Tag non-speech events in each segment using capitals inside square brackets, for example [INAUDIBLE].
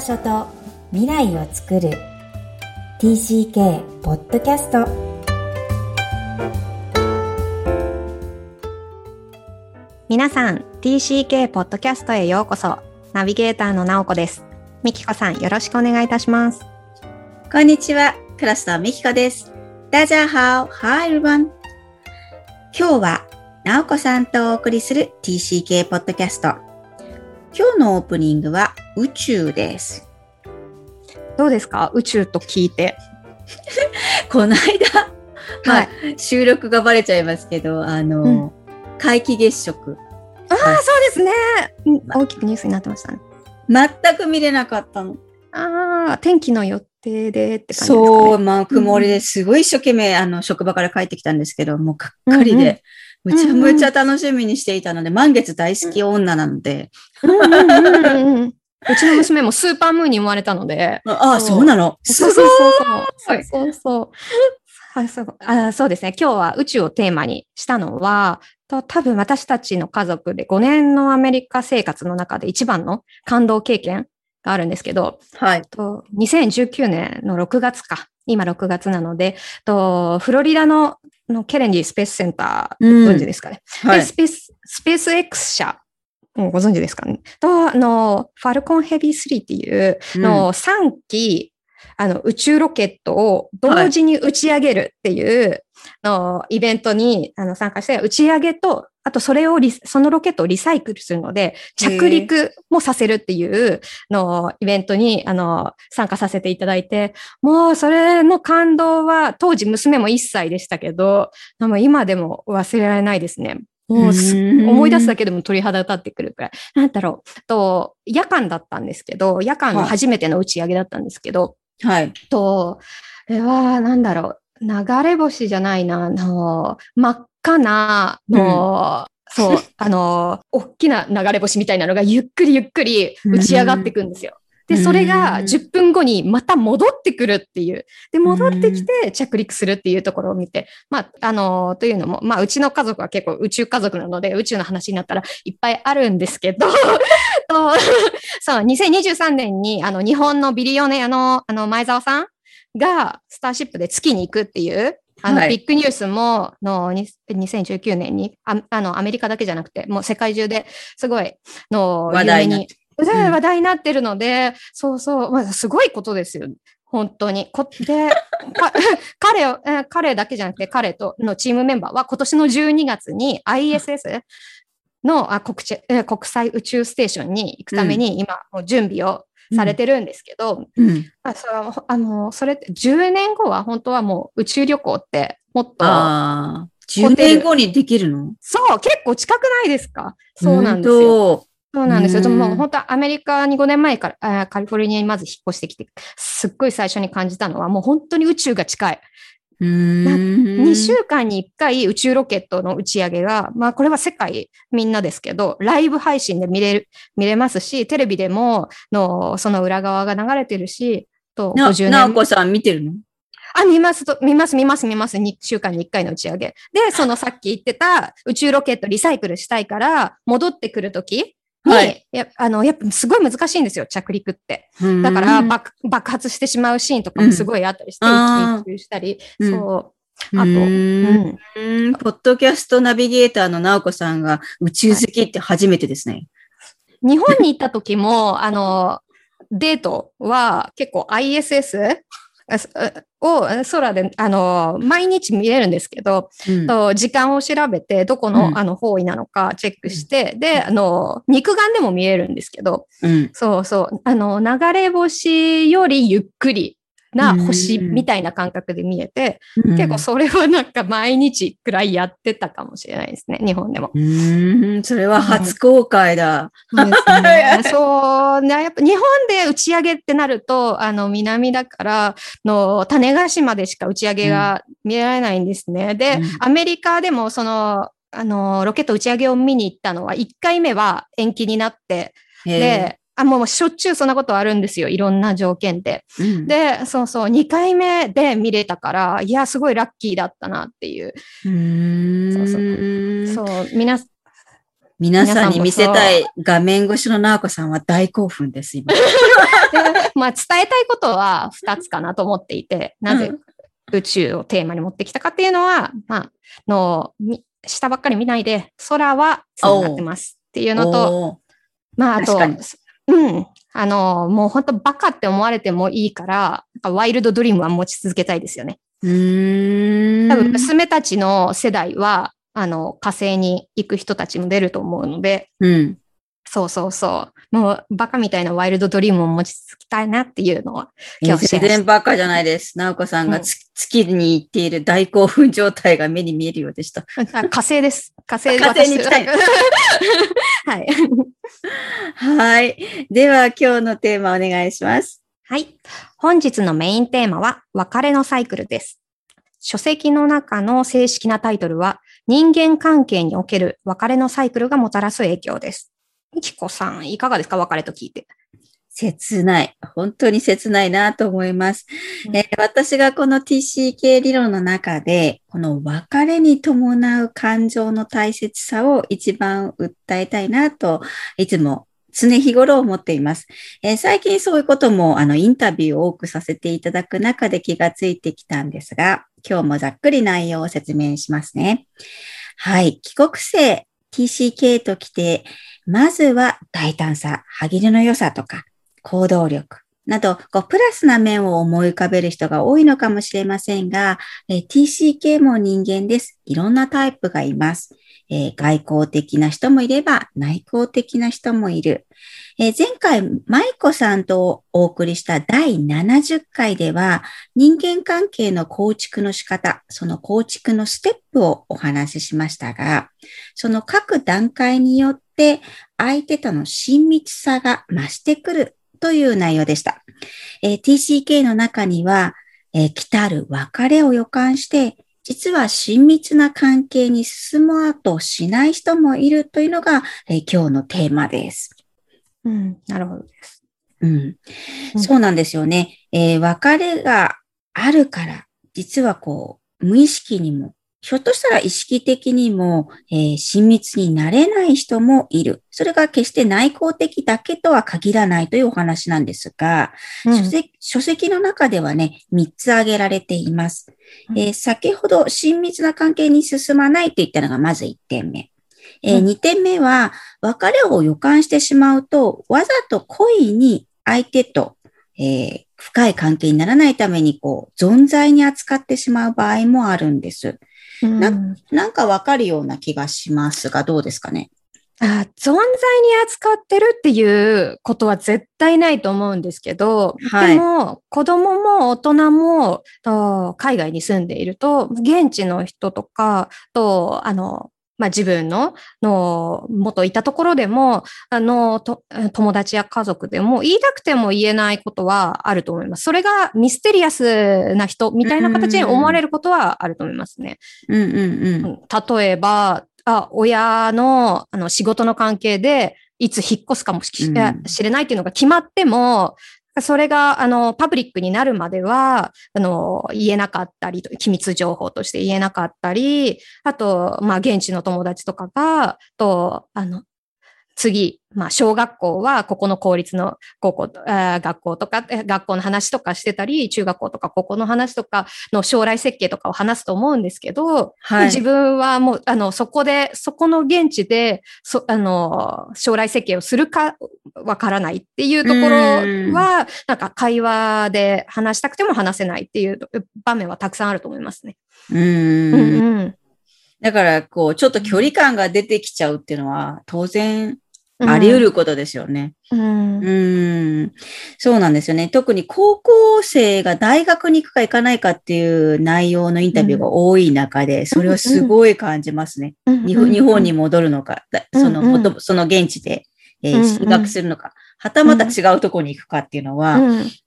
場所と未来を作る。TCK ポッドキャスト皆さん TCK ポッドキャストへようこそ。ナビゲーターのなおこです。みきこさんよろしくお願いいたします。こんにちは。クラスターみきこです。ダジャーハオ。ハイルバン今日はなおこさんとお送りする TCK ポッドキャスト今日のオープニングは宇宙です。どうですか？宇宙と聞いて。[LAUGHS] この間、まあはい収録がバレちゃいますけど、あの、うん。皆既月食。ああそうですね。うん。大きくニュースになってましたね。全く見れなかったの。ああ天気の予定でって感じですか、ね、そう、まあ、曇りですごい一生懸命、あの、職場から帰ってきたんですけど、もうがっかりで、むちゃむちゃ楽しみにしていたので、満月大好き女なので、うんうんうんうんうんうちの娘もスーパームーンに生まれたので。ああ、そうなの？そう。そうそうそうそう。はいそうあそうですね。今日は宇宙をテーマにしたのはと多分私たちの家族で5年のアメリカ生活の中で一番の感動経験があるんですけどはい。と2019年の6月か。今6月なのでとフロリダののケレンディスペースセンターうんご存知ですかね、はい。でスペース、スペース X 社、もうご存知ですか？ねと、あの、ファルコンヘビー3っていう、の3機、あの、宇宙ロケットを同時に打ち上げるっていう、のイベントにあの参加して、打ち上げと、あとそれをリ、そのロケットをリサイクルするので、着陸もさせるっていうのイベントにあの参加させていただいて、もうそれの感動は、当時娘も1歳でしたけど、でも今でも忘れられないですね。もう思い出すだけでも鳥肌立ってくるくらい。なんだろう。と、夜間だったんですけど、夜間の初めての打ち上げだったんですけど、はい。と、これは、なんだろう、流れ星じゃないな、あの、真っ赤な、の、そう、あの、大きな流れ星みたいなのがゆっくりゆっくり打ち上がっていくんですよ。で、それがうん10分後にまた戻ってくるっていう。で、戻ってきて着陸するっていうところを見て、まあ、あの、というのも、まあ、うちの家族は結構宇宙家族なので、宇宙の話になったらいっぱいあるんですけど、[LAUGHS] と [LAUGHS] そう、2023年に、あの、日本のビリオネアの、あの、前澤さんが、スターシップで月に行くっていう、あの、はい。ビッグニュースも、の、に2019年にあ、あの、アメリカだけじゃなくて、もう世界中ですごい、の、話題に話題になってるので、そうそう、まあ、すごいことですよ。本当に。こで、か [LAUGHS] 彼を、えー彼だけじゃなくて、彼とのチームメンバーは今年の12月に ISS のあ国国際宇宙ステーションに行くために今、もう準備をされてるんですけど、うん。あそあのそれって10年後は本当はもう宇宙旅行ってもっと、ああ。10年後にできるの？そう、結構近くないですか？そうなんですよ。よ。そうなんですよ。でも本当はアメリカに5年前からカリフォルニアにまず引っ越してきて、すっごい最初に感じたのは、もう本当に宇宙が近い。うーん。2週間に1回宇宙ロケットの打ち上げが、まあこれは世界みんなですけど、ライブ配信で見れる、見れますし、テレビでものその裏側が流れてるし、とな、50年。なおこさん見てるの？あ、見ますと、見ます、見ます、見ます。2週間に1回の打ち上げ。で、そのさっき言ってた宇宙ロケットリサイクルしたいから、戻ってくるときに、はい。やあの、やっぱすごい難しいんですよ、着陸って。だからうん爆、爆発してしまうシーンとかもすごいあったりして、うん一気にしたり、うん。そう。あと、ううん。ん。うん。ポッドキャストナビゲーターのなおこさんが宇宙好きって初めてですね。日本に行った時も、あの、デートは結構 ISS を空で、あの、毎日見れるんですけど、うん。と時間を調べて、どこの,、うん。あの方位なのかチェックして、で、あの、肉眼でも見えるんですけど、うん。そうそう、あの、流れ星よりゆっくりな星うんみたいな感覚で見えて、結構それはなんか毎日くらいやってたかもしれないですね、日本でも。うん、それは初公開だ。そうね。そうね。やっぱ日本で打ち上げってなると、あの、南だから、の、種子島でしか打ち上げが見られないんですね。で、うんアメリカでも、その、あの、ロケット打ち上げを見に行ったのは、1回目は延期になって、で、あ、もうしょっちゅうそんなことあるんですよ。いろんな条件で。うんで、そうそう、2回目で見れたから、いや、すごいラッキーだったなっていう。うそうそうそう、みな、皆さんに見せた皆い画面越しの直子さんは大興奮です、今。で [LAUGHS] まあ、伝えたいことは2つかなと思っていて、なぜ宇宙をテーマに持ってきたかっていうのは、まあ、の、み下ばっかり見ないで、空は繋がってますっていうのと、まあ、あとうん。あの、もう本当バカって思われてもいいから、ワイルドドリームは持ち続けたいですよね。うーん。多分娘たちの世代は、あの、火星に行く人たちも出ると思うので、うん。そうそうそう。もうバカみたいなワイルドドリームを持ち続けたいなっていうのは、え今日シェア全然バカじゃないです。直子さんがつ、月に行っている大興奮状態が目に見えるようでした。あ火星です。火星火星に行きたい [LAUGHS] はい。はい。では今日のテーマお願いします。はい。本日のメインテーマは、別れのサイクルです。書籍の中の正式なタイトルは、人間関係における別れのサイクルがもたらす影響です。みきこさん、いかがですか？別れと聞いて。切ない。本当に切ないなと思います。うんえー私がこの TCK 理論の中で、この別れに伴う感情の大切さを一番訴えたいなと、いつも常日頃思っています。えー最近そういうこともあのインタビューを多くさせていただく中で気がついてきたんですが、今日もざっくり内容を説明しますね。はい。帰国生 TCK ときて、まずは大胆さ、歯切れの良さとか、行動力など、こうプラスな面を思い浮かべる人が多いのかもしれませんが、えー TCK も人間です。いろんなタイプがいます。えー外交的な人もいれば、内向的な人もいる。えー前回、舞子さんとお送りした第70回では、人間関係の構築の仕方、その構築のステップをお話ししましたが、その各段階によって、相手との親密さが増してくるという内容でした。えー TCK の中には、えー来たる別れを予感して、実は親密な関係に進もうとしない人もいるというのが、えー今日のテーマです。うん、なるほどです。うんうんそうなんですよね。えー別れがあるから、実はこう、無意識にも、ひょっとしたら意識的にも、えー親密になれない人もいる。それが決して内向的だけとは限らないというお話なんですが、うん書籍書籍の中ではね、3つ挙げられています。うんえー先ほど親密な関係に進まないといったのがまず1点目。えうん2点目は、別れを予感してしまうと、わざと故意に相手と、えー深い関係にならないために、こう、存在に扱ってしまう場合もあるんです。うんななんかわかるような気がしますが、どうですかね？あ存在に扱ってるっていうことは絶対ないと思うんですけど、はいでも子供も大人もと海外に住んでいると、現地の人とかと、あの、まあ、自分のの元いたところでも、あの、と友達や家族でも言いたくても言えないことはあると思います。それがミステリアスな人みたいな形に思われることはあると思いますね。うんうんうん。うん例えば、あ、親のあの仕事の関係で、いつ引っ越すかもしうんしれないっていうのが決まっても、それが、あの、パブリックになるまでは、あの、言えなかったり、機密情報として言えなかったり、あと、まあ、現地の友達とかが、と、あの、次、まあ、小学校は、ここの公立の高校、学校とか、え学校の話とかしてたり、中学校とか高校の話とかの将来設計とかを話すと思うんですけど、はい。自分はもう、あの、そこで、そこの現地で、そ、あの、将来設計をするかわからないっていうところは、なんか会話で話したくても話せないっていう場面はたくさんあると思いますね。ううんん。うん。だから、こう、ちょっと距離感が出てきちゃうっていうのは、当然、あり得ることですよね。うん。うーん。そうなんですよね。特に高校生が大学に行くか行かないかっていう内容のインタビューが多い中で、それはすごい感じますね。うん日本日本に戻るのか、だその、その現地で、え進学するのか、はたまた違うところに行くかっていうのは、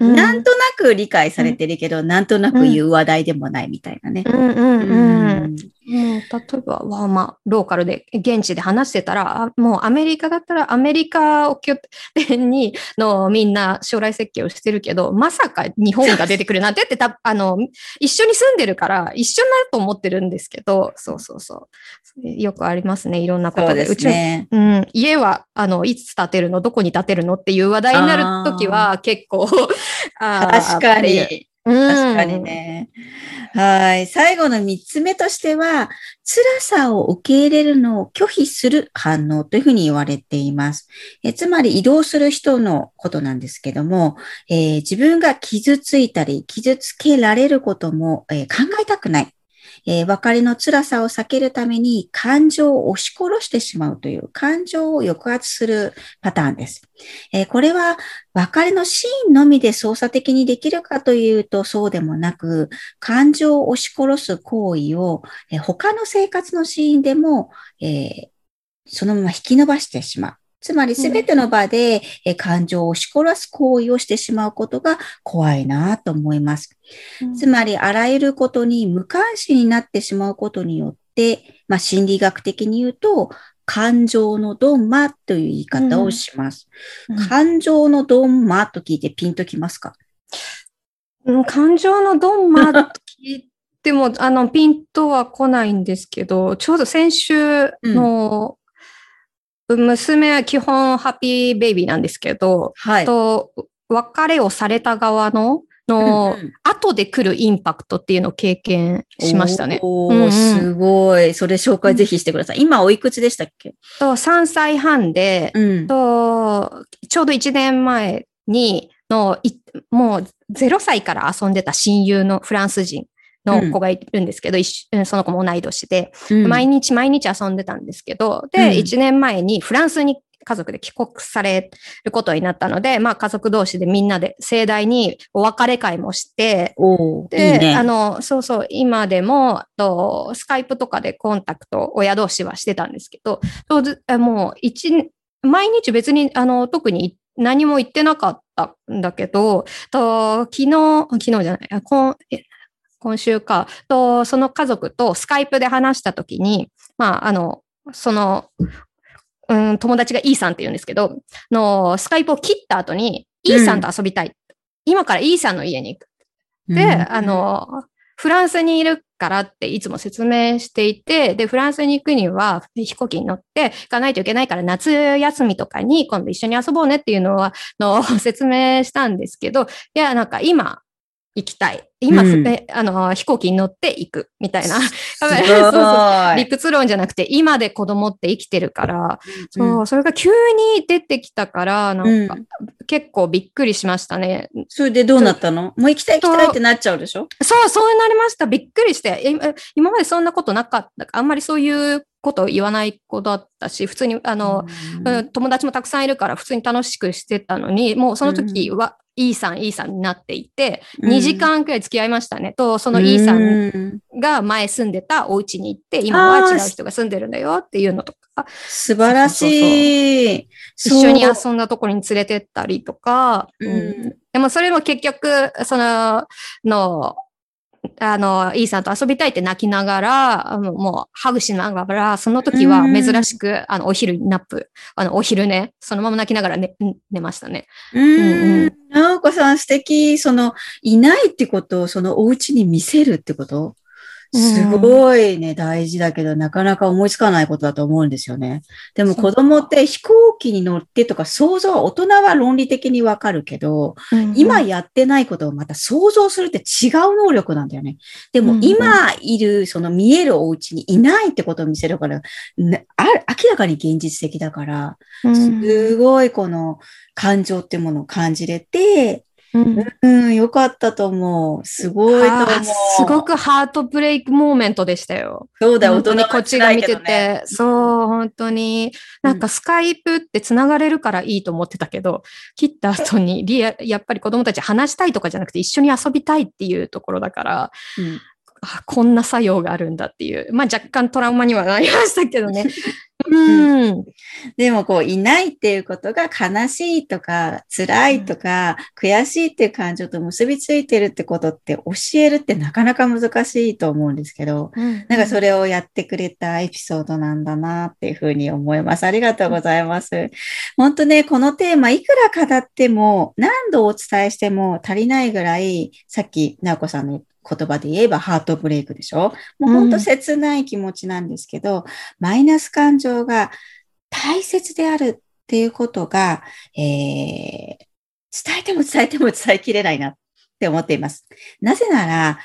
うんうんなんとなく理解されてるけど、なんとなく言う話題でもないみたいなね。うんうんうん。例えば、わまあ、ローカルで、現地で話してたら、あもうアメリカだったらアメリカを拠点にのみんな将来設計をしてるけど、まさか日本が出てくるなんてってた、あの、一緒に住んでるから一緒になると思ってるんですけど、そうそうそう。よくありますね、いろんなことで。そうね。うん、家は、あの、いつ建てるの？どこに建てるの？っていう話題になるときは、結構、確かに。。うん確かに。ね。はい。最後の三つ目としては、辛さを受け入れるのを拒否する反応というふうに言われています。えつまり移動する人のことなんですけども、えー自分が傷ついたり、傷つけられることも、えー考えたくない。えー別れの辛さを避けるために感情を押し殺してしまうという感情を抑圧するパターンです。えーこれは別れのシーンのみで操作的にできるかというとそうでもなく、感情を押し殺す行為を、えー他の生活のシーンでも、えそのまま引き伸ばしてしまう。つまり全ての場で、えー感情を押し殺す行為をしてしまうことが怖いなと思います。つまり、あらゆることに無関心になってしまうことによって、まあ、心理学的に言うと、感情のドンマという言い方をします。うん。感情のドンマと聞いてピンときますか？うん感情のドンマと聞いても、あの、ピンとは来ないんですけど、ちょうど先週の、娘は基本ハッピーベイビーなんですけど、はい。と、別れをされた側の、の、後で来るインパクトっていうのを経験しましたね。おーうんうんすごい。それ紹介ぜひしてください。今おいくつでしたっけ？と、3歳半で、うん。と、ちょうど1年前に、の、いもう0歳から遊んでた親友のフランス人の子がいるんですけど、うんその子も同い年で、うん。毎日毎日遊んでたんですけど、うん。で、1年前にフランスに家族で帰国されることになったので、まあ家族同士でみんなで盛大にお別れ会もして、で、いいね。あの、そうそう、今でも、とスカイプとかでコンタクト、親同士はしてたんですけど、もう一、毎日別に、あの、特に何も言ってなかったんだけど、と昨日、昨日じゃない、今週か、と、その家族とスカイプで話したときに、まあ、あの、その、うん、友達が E さんって言うんですけど、の、スカイプを切った後に、E さんと遊びたい。今から E さんの家に行く。で、うんあ、の、フランスにいるからっていつも説明していて、で、フランスに行くには飛行機に乗って行かないといけないから夏休みとかに今度一緒に遊ぼうねっていうのは、の [LAUGHS] 説明したんですけど、いや、なんか今行きたい。今、うんえあの、飛行機に乗って行くみたいな。すご [LAUGHS] そうい。そう理屈論じゃなくて、今で子供って生きてるから、そう、それが急に出てきたから、なんか、結構びっくりしましたね。それでどうなったの？もう行きたい行きたいってなっちゃうでしょ？そう、そうなりました。びっくりして。ええ今までそんなことなかった。あんまりそういうことを言わない子だったし、普通に、あの、うん友達もたくさんいるから普通に楽しくしてたのに、もうその時は、E さん、E さんになっていて、うん。2時間くらい付き合いましたね。と、その E さんうん。が前住んでたお家に行って、今は違う人が住んでるんだよっていうのとか、素晴らしい。一緒に遊んだところに連れてったりとか、うん。うん。でもそれも結局、その、の、あの、 E さんと遊びたいって泣きながら、もうハグしながら、その時は珍しく、あの、お昼に nap、あの、お昼寝、そのまま泣きながら寝、寝ましたね。ううんん。なおこさん素敵。その、いないってことをそのお家に見せるってこと？すごいね、大事だけど、なかなか思いつかないことだと思うんですよね。でも子供って飛行機に乗ってとか想像、大人は論理的にわかるけど、今やってないことをまた想像するって違う能力なんだよね。でもうんうん。今いる、その見えるお家にいないってことを見せるから、ねあ明らかに現実的だから、うん、すごいこの感情ってものを感じれて、うんうん、よかったと思う。すごいと思う。すごくハートブレイクモーメントでしたよ。そうだよ、大人こっちが見てて、そう、本当に、なんかスカイプって繋がれるからいいと思ってたけど、切った後にリア、やっぱり子供たち話したいとかじゃなくて一緒に遊びたいっていうところだから、うんあこんな作用があるんだっていう、まあ若干トラウマにはなりましたけどね。[LAUGHS] うん。でもこう、いないっていうことが悲しいとか、辛いとか、悔しいっていう感情と結びついてるってことって教えるってなかなか難しいと思うんですけど、なんかそれをやってくれたエピソードなんだなっていうふうに思います。ありがとうございます。本当ね、このテーマいくら語っても、何度お伝えしても足りないぐらい、さっき、直子さんの言葉で言えばハートブレイクでしょ？もう本当切ない気持ちなんですけど、マイナス感情が大切であるっていうことが、えー、伝えても伝えても伝えきれないなって思っています。なぜなら、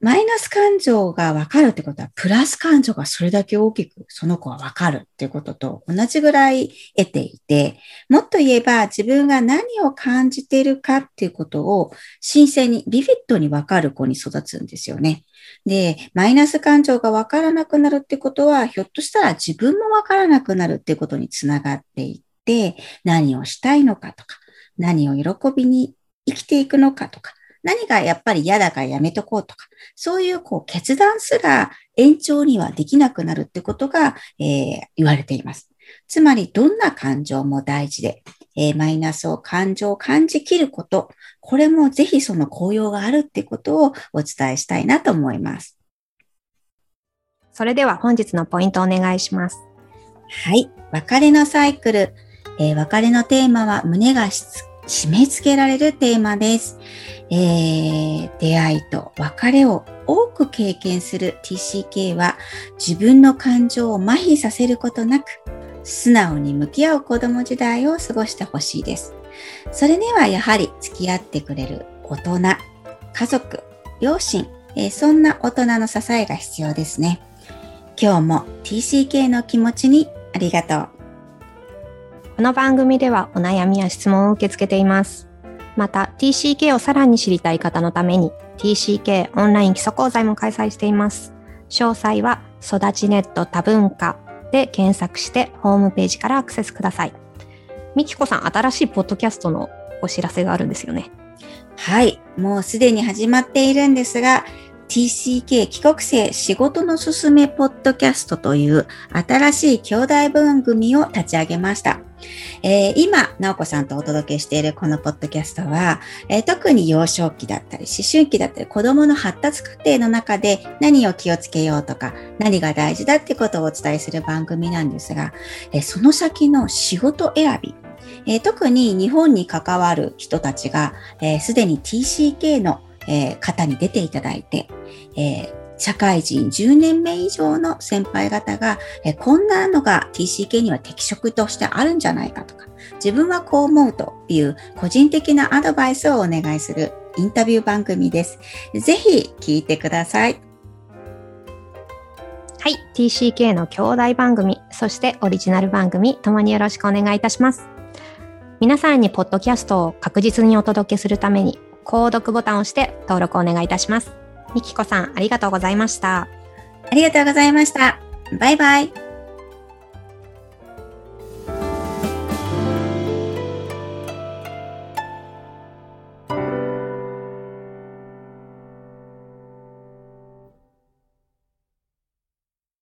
マイナス感情がわかるってことは、プラス感情がそれだけ大きくその子はわかるっていうことと同じぐらい得ていて、もっと言えば自分が何を感じているかっていうことを新鮮に、ビビットにわかる子に育つんですよね。で、マイナス感情がわからなくなるってことは、ひょっとしたら自分もわからなくなるっていうことにつながっていって、何をしたいのかとか、何を喜びに生きていくのかとか、何がやっぱり嫌だからやめとこうとか、そういうこう決断すら延長にはできなくなるってことが、えー、言われています。つまり、どんな感情も大事で、えー、マイナスを感情を感じきること、これもぜひその効用があるってことをお伝えしたいなと思います。それでは本日のポイントお願いします。はい。別れのサイクル。えー、別れのテーマは胸が締め付けられるテーマです。えー、出会いと別れを多く経験する TCK は自分の感情を麻痺させることなく素直に向き合う子供時代を過ごしてほしいです。それにはやはり付き合ってくれる大人、家族、両親、えー、そんな大人の支えが必要ですね。今日も TCK の気持ちにありがとう。この番組ではお悩みや質問を受け付けています。また TCK をさらに知りたい方のために TCK オンライン基礎講座も開催しています。詳細は育ちネット多文化で検索してホームページからアクセスください。みきこさん、新しいポッドキャストのお知らせがあるんですよね。はい。もうすでに始まっているんですが、TCK 帰国生仕事のすすめポッドキャストという新しい兄弟番組を立ち上げました。えー、今、なおこさんとお届けしているこのポッドキャストは、えー、特に幼少期だったり、思春期だったり、子供の発達過程の中で何を気をつけようとか、何が大事だってことをお伝えする番組なんですが、えー、その先の仕事選び、え、特に日本に関わる人たちが、す、え、で、に TCK の、えー、方に出ていただいて、えー、社会人10年目以上の先輩方が、え、こんなのが TCK には適職としてあるんじゃないかとか、自分はこう思うという個人的なアドバイスをお願いするインタビュー番組です。ぜひ聞いてください。はい。TCK の兄弟番組、そしてオリジナル番組、ともによろしくお願いいたします。皆さんにポッドキャストを確実にお届けするために、購読ボタンを押して登録お願いいたします。みきこさん、ありがとうございました。ありがとうございました。バイバイ。